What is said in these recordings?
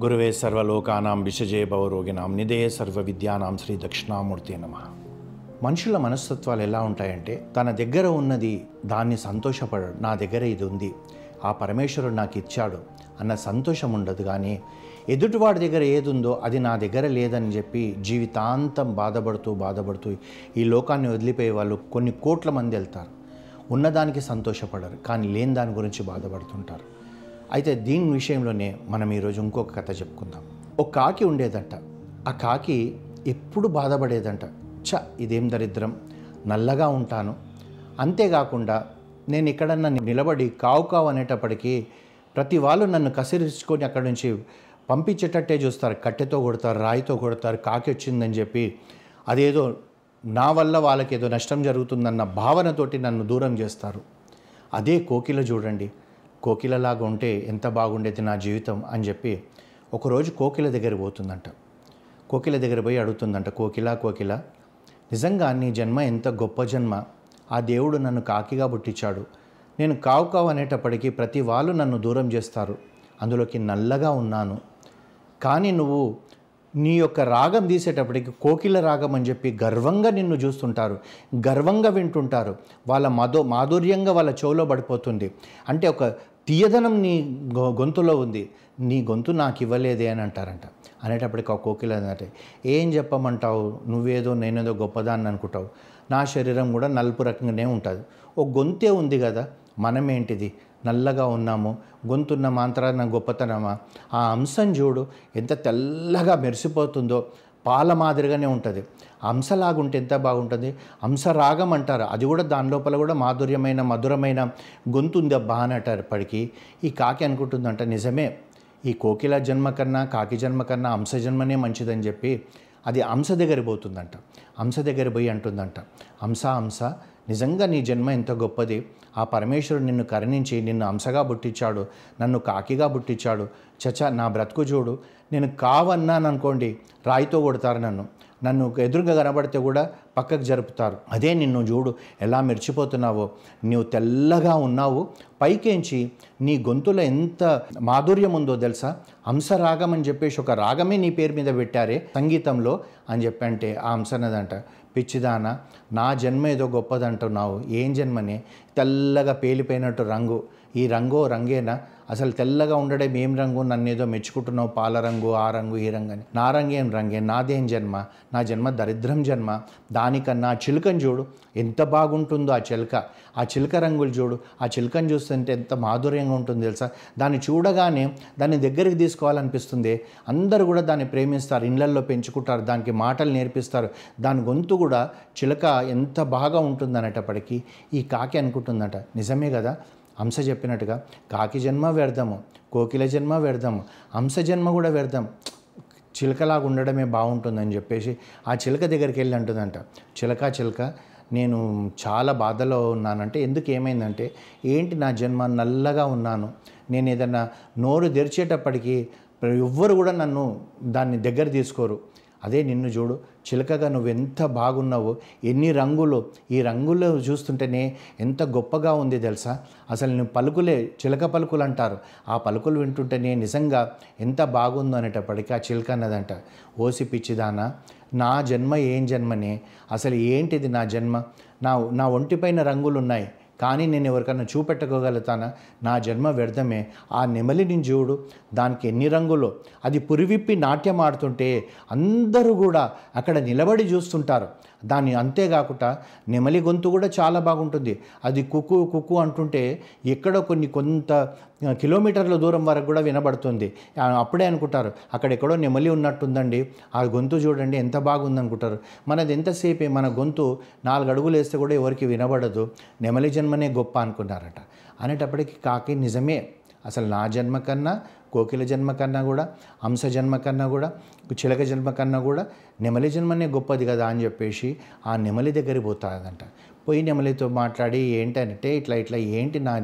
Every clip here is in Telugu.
గురువే సర్వలోకానాం విషజే భవరోగినాం నిదే సర్వ విద్యానాం శ్రీ దక్షిణామూర్తి నమ. మనుషుల మనస్తత్వాలు ఎలా ఉంటాయంటే తన దగ్గర ఉన్నది దాన్ని సంతోషపడడు నా దగ్గర ఇది ఉంది ఆ పరమేశ్వరుడు నాకు ఇచ్చాడు అన్న సంతోషం ఉండదు కానీ ఎదుటివాడి దగ్గర ఏది ఉందో అది నా దగ్గర లేదని చెప్పి జీవితాంతం బాధపడుతూ బాధపడుతూ ఈ లోకాన్ని వదిలిపోయే వాళ్ళు కొన్ని కోట్ల మంది వెళ్తారు. ఉన్నదానికి సంతోషపడరు కానీ లేని దాని గురించి బాధపడుతుంటారు. అయితే దీని విషయంలోనే మనం ఈరోజు ఇంకొక కథ చెప్పుకుందాం. ఒక కాకి ఉండేదంట. ఆ కాకి ఎప్పుడు బాధపడేదంట. చ ఇదేం దరిద్రం. నల్లగా ఉంటాను. అంతేకాకుండా నేను ఎక్కడన్నా నిలబడి కావు కావు అనేటప్పటికీ ప్రతి వాళ్ళు నన్ను కసిరించుకొని అక్కడి నుంచి పంపించేటట్టే చూస్తారు. కట్టెతో కొడతారు రాయితో కొడతారు కాకి వచ్చిందని చెప్పి అదేదో నా వల్ల వాళ్ళకి ఏదో నష్టం జరుగుతుందన్న భావనతోటి నన్ను దూరం చేస్తారు. అదే కోకిల చూడండి. కోకిలలాగా ఉంటే ఎంత బాగుండేది నా జీవితం అని చెప్పి ఒకరోజు కోకిల దగ్గర పోతుందంట. కోకిల దగ్గర పోయి అడుగుతుందంట కోకిల కోకిల నిజంగా నీ జన్మ ఎంత గొప్ప జన్మ. ఆ దేవుడు నన్ను కాకిగా పుట్టించాడు. నేను కావు కావు అనేటప్పటికీ ప్రతి వాళ్ళు నన్ను దూరం చేస్తారు. అందులోకి నల్లగా ఉన్నాను. కానీ నువ్వు నీ యొక్క రాగం తీసేటప్పటికి కోకిల రాగం అని చెప్పి గర్వంగా నిన్ను చూస్తుంటారు. గర్వంగా వింటుంటారు. వాళ్ళ మధు మాధుర్యంగా వాళ్ళ చెవులో పడిపోతుంది. అంటే ఒక తీయదనం నీ గొ- గొంతులో ఉంది. నీ గొంతు నాకు ఇవ్వలేదే అని అంటారంట. అనేటప్పటికి ఆ కోకిల అంటే ఏం చెప్పమంటావు? నువ్వేదో నేనేదో గొప్పదాన్ని అనుకుంటావు. నా శరీరం కూడా నలుపు రకంగానే ఉంటుంది. ఓ గొంతే ఉంది కదా మనమేంటిది? నల్లగా ఉన్నాము. గొంతున్న మాంత్రాన్న గొప్పతనమా? ఆ అంశం చూడు ఎంత తెల్లగా మెరిసిపోతుందో పాల మాదిరిగానే ఉంటుంది. అంశలాగుంటే ఎంత బాగుంటుంది? అంశరాగం అంటారు. అది కూడా దాని లోపల కూడా మాధుర్యమైన మధురమైన గొంతు ఉంది అబ్బా అని అంటారు ఇప్పటికీ. ఈ కాకి అనుకుంటుందంట నిజమే ఈ కోకిల జన్మ కన్నా కాకి జన్మ కన్నా అంశ జన్మనే మంచిదని చెప్పి అది అంశ దగ్గర పోతుందంట. అంశ దగ్గర పోయి అంటుందంట. అంశ అంశ నిజంగా నీ జన్మ ఎంత గొప్పది? ఆ పరమేశ్వరుడు నిన్ను కరుణించి నిన్ను అంశగా పుట్టించాడు నన్ను కాకిగా పుట్టించాడు చచ నా బ్రతుకు చూడు. నేను కావన్నాను అనుకోండి రాయితో కొడతారు నన్ను. నన్ను ఎదురుగా కనబడితే కూడా పక్కకు జరుపుతారు. అదే నిన్ను చూడు ఎలా మెరిచిపోతున్నావో. నీవు తెల్లగా ఉన్నావు. పైకేంచి నీ గొంతులో ఎంత మాధుర్యం ఉందో తెలుసా? హంసరాగం అని చెప్పేసి ఒక రాగమే నీ పేరు మీద పెట్టారే సంగీతంలో అని చెప్పంటే ఆ హంసనదంట పిచ్చిదాన నా జన్మ ఏదో గొప్పదంటున్నావు. ఏం జన్మనే? తెల్లగా పేలిపోయినట్టు రంగు. ఈ రంగు రంగేనా? అసలు తెల్లగా ఉండడే ఏం రంగు నన్ను ఏదో మెచ్చుకుంటున్నావు పాల రంగు ఆ రంగు ఈ రంగు అని. నా రంగేం రంగే? నాదేం జన్మ? నా జన్మ దరిద్రం జన్మ? దానికన్నా ఆ చిలుకని చూడు. ఎంత బాగుంటుందో ఆ చిలుక. ఆ చిలుక రంగులు చూడు. ఆ చిలుకను చూస్తుంటే ఎంత మాధుర్యంగా ఉంటుంది తెలుసా? దాన్ని చూడగానే దాన్ని దగ్గరికి తీసుకోవాలనిపిస్తుంది. అందరూ కూడా దాన్ని ప్రేమిస్తారు. ఇళ్ళల్లో పెంచుకుంటారు. దానికి మాటలు నేర్పిస్తారు. దాని గొంతు కూడా చిలుక ఎంత బాగా ఉంటుంది అనేటప్పటికీ ఈ కాకి అనుకుంటుందట. నిజమే కదా? హంస చెప్పినట్టుగా కాకి జన్మ వ్యర్థము కోకిల జన్మ వ్యర్థము హంస జన్మ కూడా వ్యర్థం. చిలకలాగా ఉండడమే బాగుంటుందని చెప్పేసి ఆ చిలక దగ్గరికి వెళ్ళి అంటుందంట. చిలక చిలక నేను చాలా బాధలో ఉన్నానంటే ఎందుకు ఏమైందంటే ఏంటి నా జన్మ నల్లగా ఉన్నాను? నేను ఏదన్నా నోరు తెరిచేటప్పటికీ ఎవ్వరు కూడా నన్ను దాన్ని దగ్గర తీసుకోరు. అదే నిన్ను చూడు. చిలకగా నువ్వు ఎంత బాగున్నావో ఎన్ని రంగులు ఈ రంగులు చూస్తుంటేనే ఎంత గొప్పగా ఉంది తెలుసా? అసలు నువ్వు పలుకులే చిలక పలుకులు అంటారు. ఆ పలుకులు వింటుంటేనే నిజంగా ఎంత బాగుందో అనేటప్పటికీ ఆ చిలక అన్నదంట. ఓసి పిచ్చిదానా నా జన్మ ఏం జన్మనే? అసలు ఏంటిది నా జన్మ? నా నా ఒంటిపైన రంగులు ఉన్నాయి కానీ నేను ఎవరికన్నా చూపెట్టుకోగలుగుతానా? నా జన్మ వ్యర్థమే. ఆ నెమలిని చూడు. దానికి ఎన్ని రంగులు? అది పురివిప్పి నాట్యం ఆడుతుంటే అందరూ కూడా అక్కడ నిలబడి చూస్తుంటారు. దాన్ని అంతేకాకుండా నెమలి గొంతు కూడా చాలా బాగుంటుంది. అది కుక్కు కుక్కు అంటుంటే ఎక్కడో కొన్ని కొంత కిలోమీటర్ల దూరం వరకు కూడా వినబడుతుంది. అప్పుడే అనుకుంటారు అక్కడెక్కడో నెమలి ఉన్నట్టుందండి. ఆ గొంతు చూడండి ఎంత బాగుందనుకుంటారు. మనది ఎంతసేపే మన గొంతు నాలుగు అడుగులు వేస్తే కూడా ఎవరికి వినబడదు. నెమలి జన్మనే గొప్ప అనుకున్నారట. అనేటప్పటికీ కాకి నిజమే. అసలు నా జన్మ కన్నా కోకిల జన్మ కన్నా కూడా హంస జన్మ కన్నా కూడా చిలక జన్మ కన్నా కూడా నెమలి జన్మనే గొప్పది కదా అని చెప్పేసి ఆ నెమలి దగ్గరికి పోతాదంట. పోయి నెమలితో మాట్లాడి ఏంటంటే ఇట్లా ఇట్లా ఏంటి నా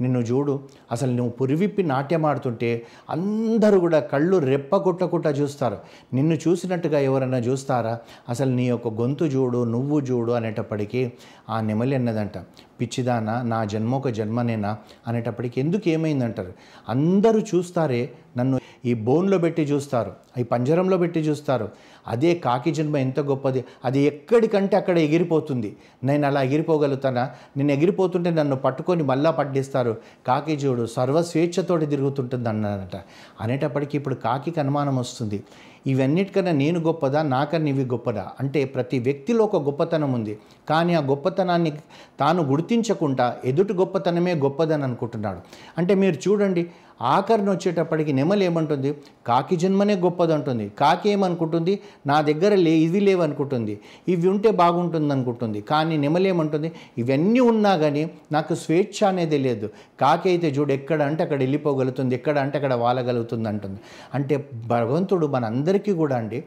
నిన్ను చూడు అసలు నువ్వు పురివిప్పి నాట్యం ఆడుతుంటే అందరూ కూడా కళ్ళు రెప్ప కొట్టకుండా చూస్తారు. నిన్ను చూసినట్టుగా ఎవరైనా చూస్తారా? అసలు నీ యొక్క గొంతు చూడు నువ్వు చూడు అనేటప్పటికీ ఆ నెమలి అన్నదంట. పిచ్చిదానా నా జన్మ ఒక జన్మనేనా? అనేటప్పటికి ఎందుకు ఏమైందంటారు? అందరూ చూస్తారు చూస్తారే నన్ను ఈ బోన్లో పెట్టి చూస్తారు ఈ పంజరంలో పెట్టి చూస్తారు. అదే కాకి జన్మ ఎంత గొప్పది అది ఎక్కడికంటే అక్కడ ఎగిరిపోతుంది. నేను అలా ఎగిరిపోగలుగుతానా? నేను ఎగిరిపోతుంటే నన్ను పట్టుకొని మళ్ళా పట్టిస్తారు. కాకి చూడు సర్వస్వేచ్ఛతోటి తిరుగుతుంటుంది అన్నారట అనేటప్పటికీ ఇప్పుడు కాకికి అనుమానం వస్తుంది. ఇవన్నిటికన్నా నేను గొప్పదా? నాకన్నా ఇవి గొప్పదా? అంటే ప్రతి వ్యక్తిలో ఒక గొప్పతనం ఉంది. కానీ ఆ గొప్పతనాన్ని తాను గుర్తించకుండా ఎదుటి గొప్పతనమే గొప్పదని అనుకుంటున్నాడు. అంటే మీరు చూడండి ఆఖరిని వచ్చేటప్పటికి నెమలు ఏమంటుంది? కాకి జన్మనే గొప్పదంటుంది. కాకి ఏమనుకుంటుంది? నా దగ్గర లే ఇవి లేవనుకుంటుంది. ఇవి ఉంటే బాగుంటుంది అనుకుంటుంది కానీ నెమలేమంటుంది ఇవన్నీ ఉన్నా కానీ నాకు స్వేచ్ఛ అనేది లేదు. కాకి అయితే చూడు ఎక్కడ అంటే అక్కడ వెళ్ళిపోగలుగుతుంది. ఎక్కడ అంటే అక్కడ వాలగలుగుతుంది అంటుంది. అంటే భగవంతుడు మనందరికీ కూడా అండి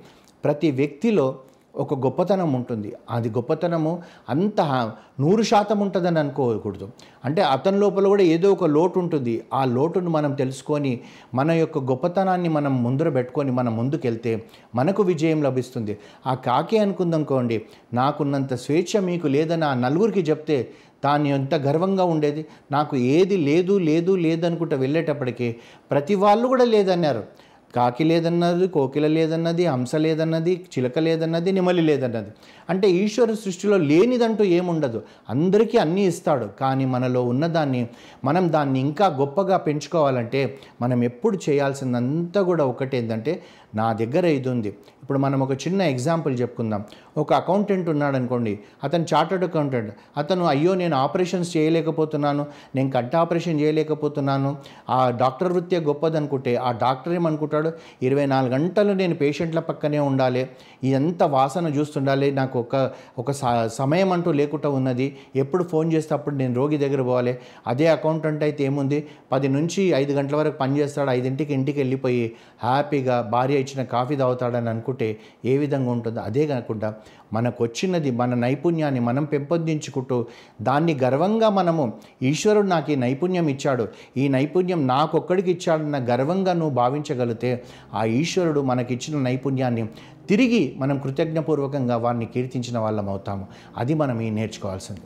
ప్రతి వ్యక్తిలో ఒక గొప్పతనం ఉంటుంది. అది గొప్పతనము అంత నూరు శాతం ఉంటుందని అనుకోకూడదు. అంటే అతని లోపల కూడా ఏదో ఒక లోటు ఉంటుంది. ఆ లోటును మనం తెలుసుకొని మన యొక్క గొప్పతనాన్ని మనం ముందర పెట్టుకొని మనం ముందుకెళ్తే మనకు విజయం లభిస్తుంది. ఆ కాకి అనుకుందనుకోండి నాకున్నంత స్వేచ్ఛ మీకు లేదని ఆ నలుగురికి చెప్తే తాను ఎంత గర్వంగా ఉండేది? నాకు ఏది లేదు లేదు లేదనుకుంటూ వెళ్ళేటప్పటికీ ప్రతి వాళ్ళు కూడా లేదన్నారు. కాకి లేదన్నది కోకిల లేదన్నది హంస లేదన్నది చిలక లేదన్నది నెమలి లేదన్నది. అంటే ఈశ్వర సృష్టిలో లేనిదంటూ ఏముండదు. అందరికీ అన్నీ ఇస్తాడు. కానీ మనలో ఉన్నదాన్ని మనం దాన్ని ఇంకా గొప్పగా పెంచుకోవాలంటే మనం ఎప్పుడు చేయాల్సిందంతా కూడా ఒకటేంటంటే నా దగ్గర ఇది ఉంది. ఇప్పుడు మనం ఒక చిన్న ఎగ్జాంపుల్ చెప్పుకుందాం. ఒక అకౌంటెంట్ ఉన్నాడు అనుకోండి. అతను చార్టర్డ్ అకౌంటెంట్ అతను అయ్యో నేను ఆపరేషన్స్ చేయలేకపోతున్నాను. నేను కంట ఆపరేషన్ చేయలేకపోతున్నాను. ఆ డాక్టర్ వృత్తి గొప్పదనుకుంటే ఆ డాక్టర్ ఏమనుకుంటాడు? ఇరవై నాలుగు గంటలు నేను పేషెంట్ల పక్కనే ఉండాలి. ఎంత వాసన చూస్తుండాలి. నాకు ఒక ఒక సమయం అంటూ లేకుండా ఉన్నది. ఎప్పుడు ఫోన్ చేస్తే అప్పుడు నేను రోగి దగ్గర పోవాలి. అదే అకౌంటెంట్ అయితే ఏముంది? పది నుంచి ఐదు గంటల వరకు పనిచేస్తాడు ఐదింటికి ఇంటికి వెళ్ళిపోయి హ్యాపీగా భార్య ఇచ్చిన కాఫీ తాగుతాడని అనుకుంటే ఏ విధంగా ఉంటుందో? అదే కాకుండా మనకు వచ్చినది మన నైపుణ్యాన్ని మనం పెంపొందించుకుంటూ దాన్ని గర్వంగా మనము ఈశ్వరుడు నాకు ఈ నైపుణ్యం ఇచ్చాడు ఈ నైపుణ్యం నాకొక్కడికి ఇచ్చాడన్న గర్వంగా నువ్వు భావించగలిగితే ఆ ఈశ్వరుడు మనకిచ్చిన నైపుణ్యాన్ని తిరిగి మనం కృతజ్ఞపూర్వకంగా వారిని కీర్తించిన వాళ్ళం అవుతాము అది మనం ఈ నేర్చుకోవాల్సింది.